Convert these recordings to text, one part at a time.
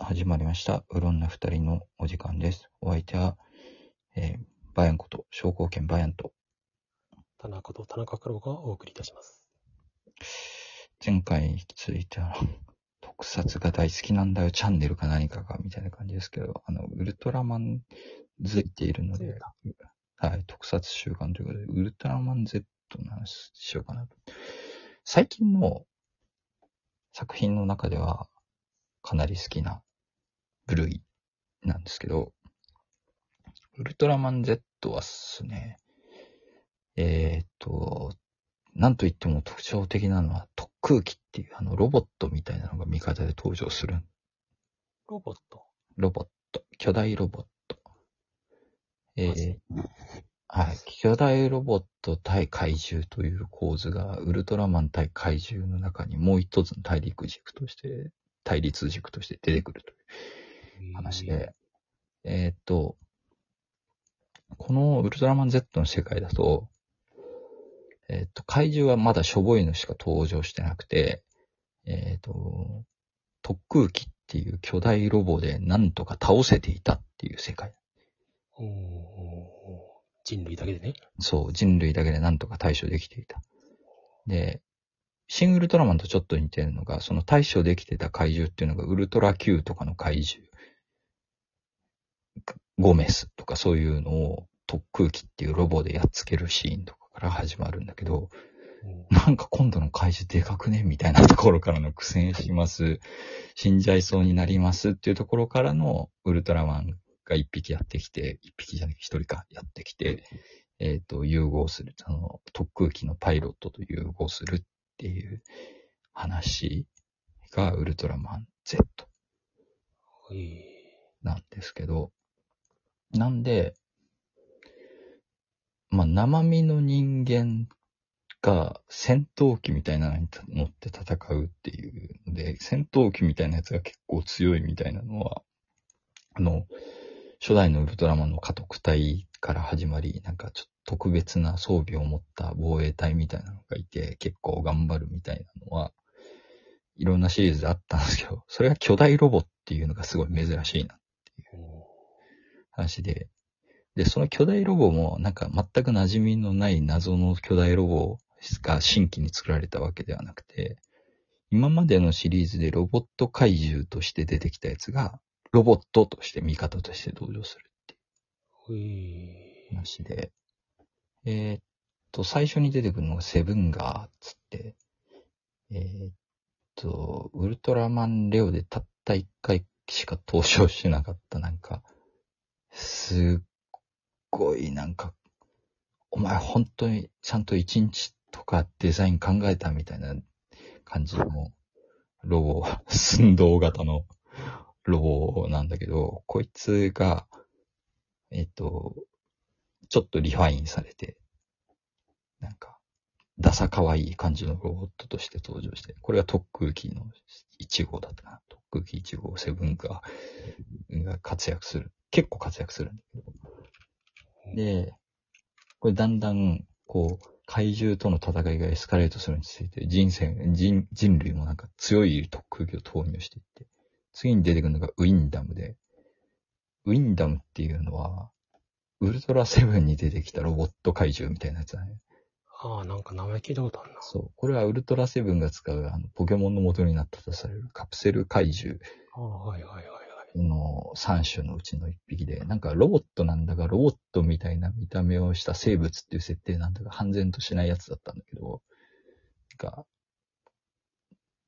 始まりました。うろんな二人のお時間です。お相手は、えー、バヤンこと、商工券バヤンと、田中と田中黒がお送りいたします。前回に続いて、あの、特撮が大好きなんだよ、チャンネルか何かが、みたいな感じですけど、あの、ウルトラマンづいているので、はい、特撮週間ということで、ウルトラマン Z の話しようかなと。最近の作品の中では、かなり好きな部類なんですけど、ウルトラマン Z はっすね、えー、っと、なんといっても特徴的なのは特空機っていうあのロボットみたいなのが味方で登場する。ロボット？ロボット。巨大ロボット。えー、はい。巨大ロボット対怪獣という構図が、ウルトラマン対怪獣の中にもう一つの大陸軸として、対立軸として出てくるという話で、えーっと、このウルトラマン Z の世界だと、えーっと、怪獣はまだしょぼいのしか登場してなくて、えーっと、特空機っていう巨大ロボでなんとか倒せていたっていう世界。お人類だけでね。そう、人類だけでなんとか対処できていた。で、シン・ウルトラマンとちょっと似てるのが、その対処できてた怪獣っていうのが、ウルトラ Q とかの怪獣、ゴメスとかそういうのを特空機っていうロボでやっつけるシーンとかから始まるんだけど、なんか今度の怪獣でかくねみたいなところからの苦戦します。死んじゃいそうになりますっていうところからのウルトラマンが一匹やってきて、一匹じゃなくて一人かやってきて、えっ、と、融合する。あの、特空機のパイロットと融合するっていう話がウルトラマン Z なんですけど、なんで、まあ、生身の人間が戦闘機みたいなのに乗って戦うっていうので、戦闘機みたいなやつが結構強いみたいなのは、あの、初代のウルトラマンの家督隊から始まり、なんかちょっと特別な装備を持った防衛隊みたいなのがいて、結構頑張るみたいなのは、いろんなシリーズであったんですけど、それが巨大ロボっていうのがすごい珍しいなお話で、で、その巨大ロボもなんか全く馴染みのない謎の巨大ロボが新規に作られたわけではなくて、今までのシリーズでロボット怪獣として出てきたやつが、ロボットとして味方として登場するっていいう話で、えーっと、最初に出てくるのがセブンガーっつって、えーっと、ウルトラマンレオでたった一回しか登場しなかったなんか、すっごいなんか、お前本当にちゃんと一日とかデザイン考えたみたいな感じのロボ、寸胴型のロボなんだけど、こいつが、えっと、ちょっとリファインされて、なんか、ダサ可愛い感じのロボットとして登場して、これが特空機の1号だったかな。特空機1号、セブンが、が活躍する。結構活躍するんだけど。で、これだんだん、こう、怪獣との戦いがエスカレートするについて、人生、人、人類もなんか強い特空機を投入していって、次に出てくるのがウィンダムで、ウィンダムっていうのは、ウルトラセブンに出てきたロボット怪獣みたいなやつだね。ああ、なんか名前聞いたことあるな。そう。これはウルトラセブンが使う、あの、ポケモンの元になったとされるカプセル怪獣ああ、はいはいはいはい。の3種のうちの1匹で、なんかロボットなんだが、ロボットみたいな見た目をした生物っていう設定なんだが、半然としないやつだったんだけど、なんか、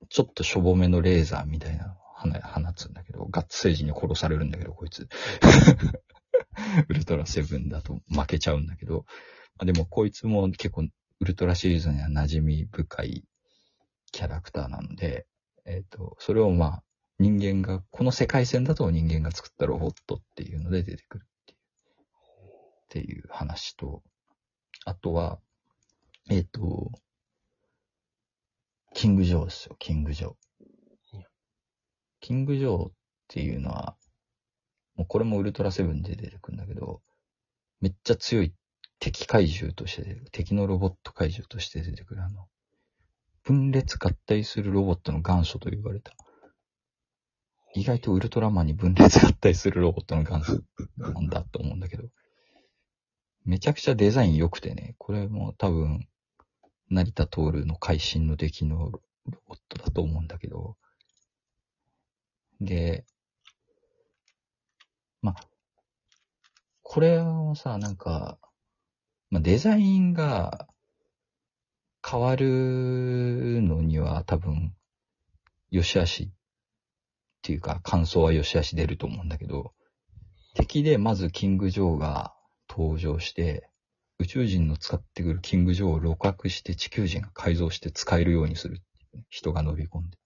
ちょっとしょぼめのレーザーみたいなのを放つんだけど、ガッツ星人に殺されるんだけど、こいつ。ウルトラセブンだと負けちゃうんだけど、まあ、でもこいつも結構ウルトラシリーズには馴染み深いキャラクターなので、えっ、と、それをまあ、人間が、この世界線だと人間が作ったロボットっていうので出てくるっていう、っていう話と、あとは、えっ、と、キング・ジョーですよ、キング・ジョー。キング・ジョーっていうのは、もうこれもウルトラセブンで出てくるんだけど、めっちゃ強い敵怪獣として出てくる、敵のロボット怪獣として出てくる、あの、分裂合体するロボットの元祖と言われた、意外とウルトラマンに分裂があったりするロボットの元祖なんだと思うんだけど、めちゃくちゃデザイン良くてね、これも多分、成田徹の会心の出来のロボットだと思うんだけど、で、ま、これもさ、なんか、ま、デザインが変わるのには多分、良し悪しっていうか、感想は良し悪し出ると思うんだけど、敵でまずキング・ジョーが登場して、宇宙人の使ってくるキング・ジョーを露獲して地球人が改造して使えるようにする。人が乗り込んで。っ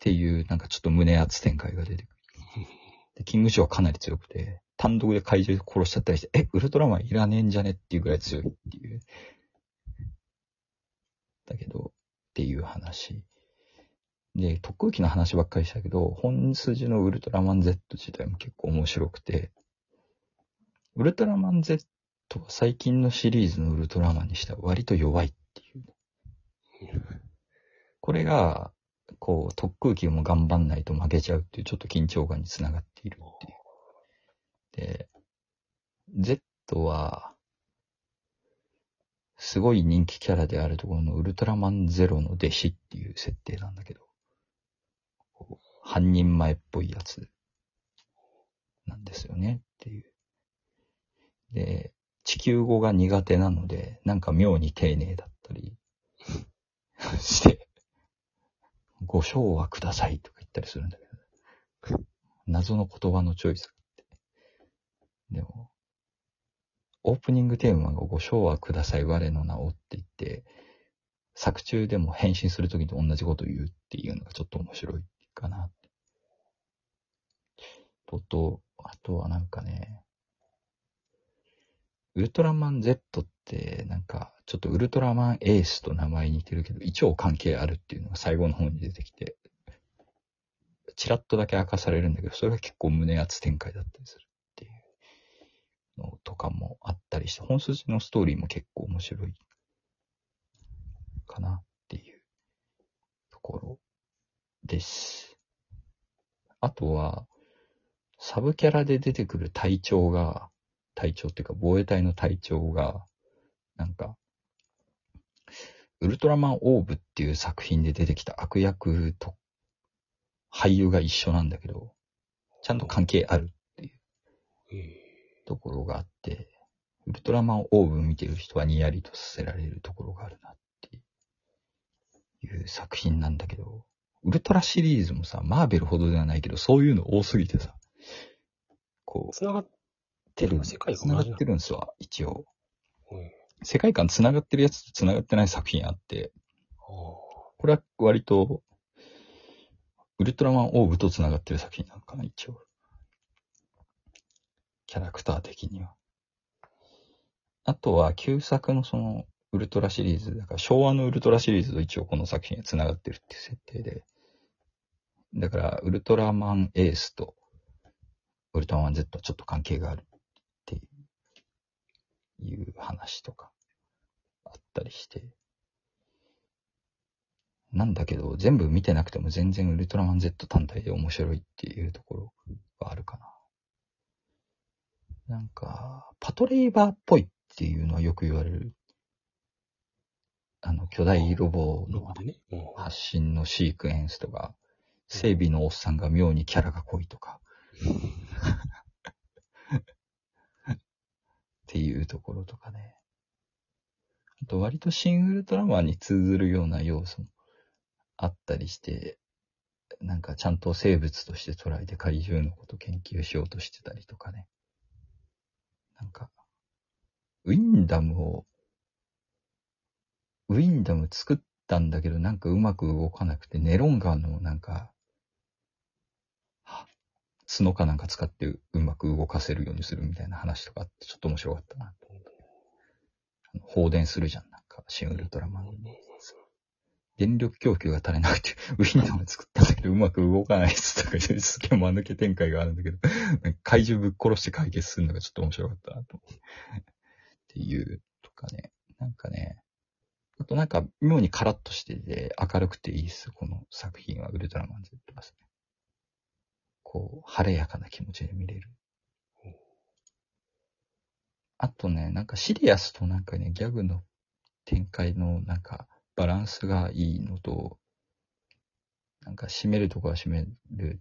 ていう、なんかちょっと胸熱展開が出てくる。で、キング・ジョーはかなり強くて、単独で怪獣殺しちゃったりして、え、ウルトラマンいらねえんじゃねっていうぐらい強いっていう。だけど、っていう話。で、特空機の話ばっかりしたけど、本筋のウルトラマン Z 自体も結構面白くて、ウルトラマン Z は最近のシリーズのウルトラマンにしては割と弱いっていう。これが、こう、特空機も頑張んないと負けちゃうっていうちょっと緊張感につながっているっていう。で、Z は、すごい人気キャラであるところのウルトラマンゼロの弟子っていう設定なんだけど、半人前っぽいやつなんですよねっていう。で、地球語が苦手なので、なんか妙に丁寧だったり して、ご賞はくださいとか言ったりするんだけど、謎の言葉のチョイスって。でも、オープニングテーマがご賞はください我の名をって言って、作中でも変身するときと同じことを言うっていうのがちょっと面白いかな。とと、あとはなんかね、ウルトラマン Z ってなんかちょっとウルトラマンエースと名前似てるけど一応関係あるっていうのが最後の方に出てきて、チラッとだけ明かされるんだけど、それが結構胸熱展開だったりするっていうのとかもあったりして、本筋のストーリーも結構面白いかなっていうところです。あとは、サブキャラで出てくる隊長が、隊長っていうか防衛隊の隊長が、なんか、ウルトラマンオーブっていう作品で出てきた悪役と俳優が一緒なんだけど、ちゃんと関係あるえところがあって、ウルトラマンオーブ見てる人はニヤリとさせられるところがあるなっていう作品なんだけど、ウルトラシリーズもさ、マーベルほどではないけど、そういうの多すぎてさ、こう、繋がってる、世界が繋がってるんですわ、一応。うん世界観繋がってるやつと繋がってない作品あって、あこれは割と、ウルトラマンオーブと繋がってる作品なのかな、一応。キャラクター的には。あとは、旧作のその、ウルトラシリーズ、だから昭和のウルトラシリーズと一応この作品が繋がってるっていう設定で。だから、ウルトラマンエースと、ウルトラマン Z はちょっと関係があるっていう、いう話とか、あったりして。なんだけど、全部見てなくても全然ウルトラマン Z 単体で面白いっていうところはあるかな。なんか、パトレイバーっぽいっていうのはよく言われる。あの、巨大ロボの発信のシークエンスとか、整備のおっさんが妙にキャラが濃いとか。っていうところとかね。あと割と新ウルトラマンに通ずるような要素もあったりして、なんかちゃんと生物として捉えて怪獣のこと研究しようとしてたりとかね。なんか、ウィンダムを、ウィンダム作ったんだけどなんかうまく動かなくて、ネロンガーのなんか、は角かなんか使ってうまく動かせるようにするみたいな話とかあって、ちょっと面白かったなと。あの放電するじゃん、なんか、シン・ウルトラマンに。電力供給が足りなくて、ウィンダム作ったんだけど、うまく動かないやつとか、すげえ間抜け展開があるんだけど、怪獣ぶっ殺して解決するのがちょっと面白かったなと。っていう、とかね。なんかね、あとなんか、妙にカラッとしてて、明るくていいっす、この作品は、ウルトラマン Z ですね。こう、晴れやかな気持ちで見れる。あとね、なんかシリアスとなんかね、ギャグの展開のなんかバランスがいいのと、なんか締めるとこは締める。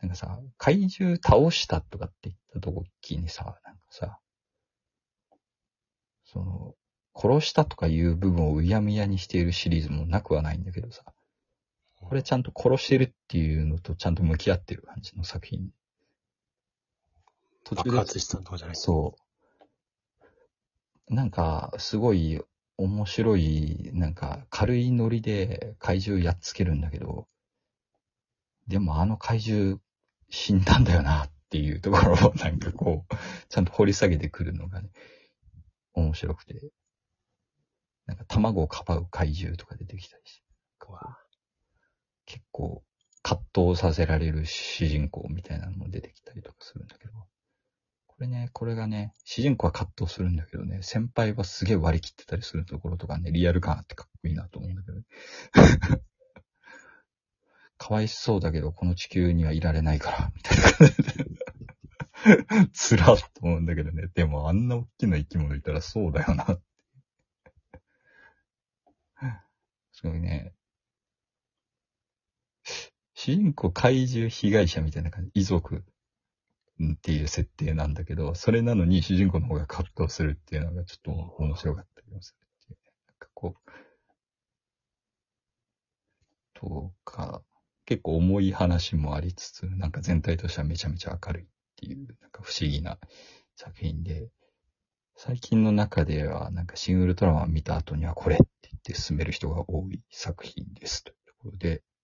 なんかさ、怪獣倒したとかって言った時にさ、なんかさ、その、殺したとかいう部分をうやむやにしているシリーズもなくはないんだけどさ、これちゃんと殺してるっていうのとちゃんと向き合ってる感じの作品。途中で爆発したとかじゃないそう。なんか、すごい面白い、なんか軽いノリで怪獣やっつけるんだけど、でもあの怪獣死んだんだよなっていうところを なんかこう、ちゃんと掘り下げてくるのがね、面白くて。なんか卵をかばう怪獣とか出てきたりして。結構葛藤させられる主人公みたいなのも出てきたりとかするんだけど。これね、これがね、主人公は葛藤するんだけどね、先輩はすげえ割り切ってたりするところとかね、リアル感あってかっこいいなと思うんだけど、ね かわいそうだけど、この地球にはいられないから、みたいな感じで。つらっと思うんだけどね。でもあんな大きな生き物いたらそうだよな。すごいね。主人公怪獣被害者みたいな感じ、遺族っていう設定なんだけど、それなのに主人公の方が葛藤するっていうのがちょっと面白かったりもするっていう。なんかこう、とか、結構重い話もありつつ、なんか全体としてはめちゃめちゃ明るいっていう、なんか不思議な作品で、最近の中では、なんかシン・ウルトラマン見た後にはこれって言って進める人が多い作品ですというところで、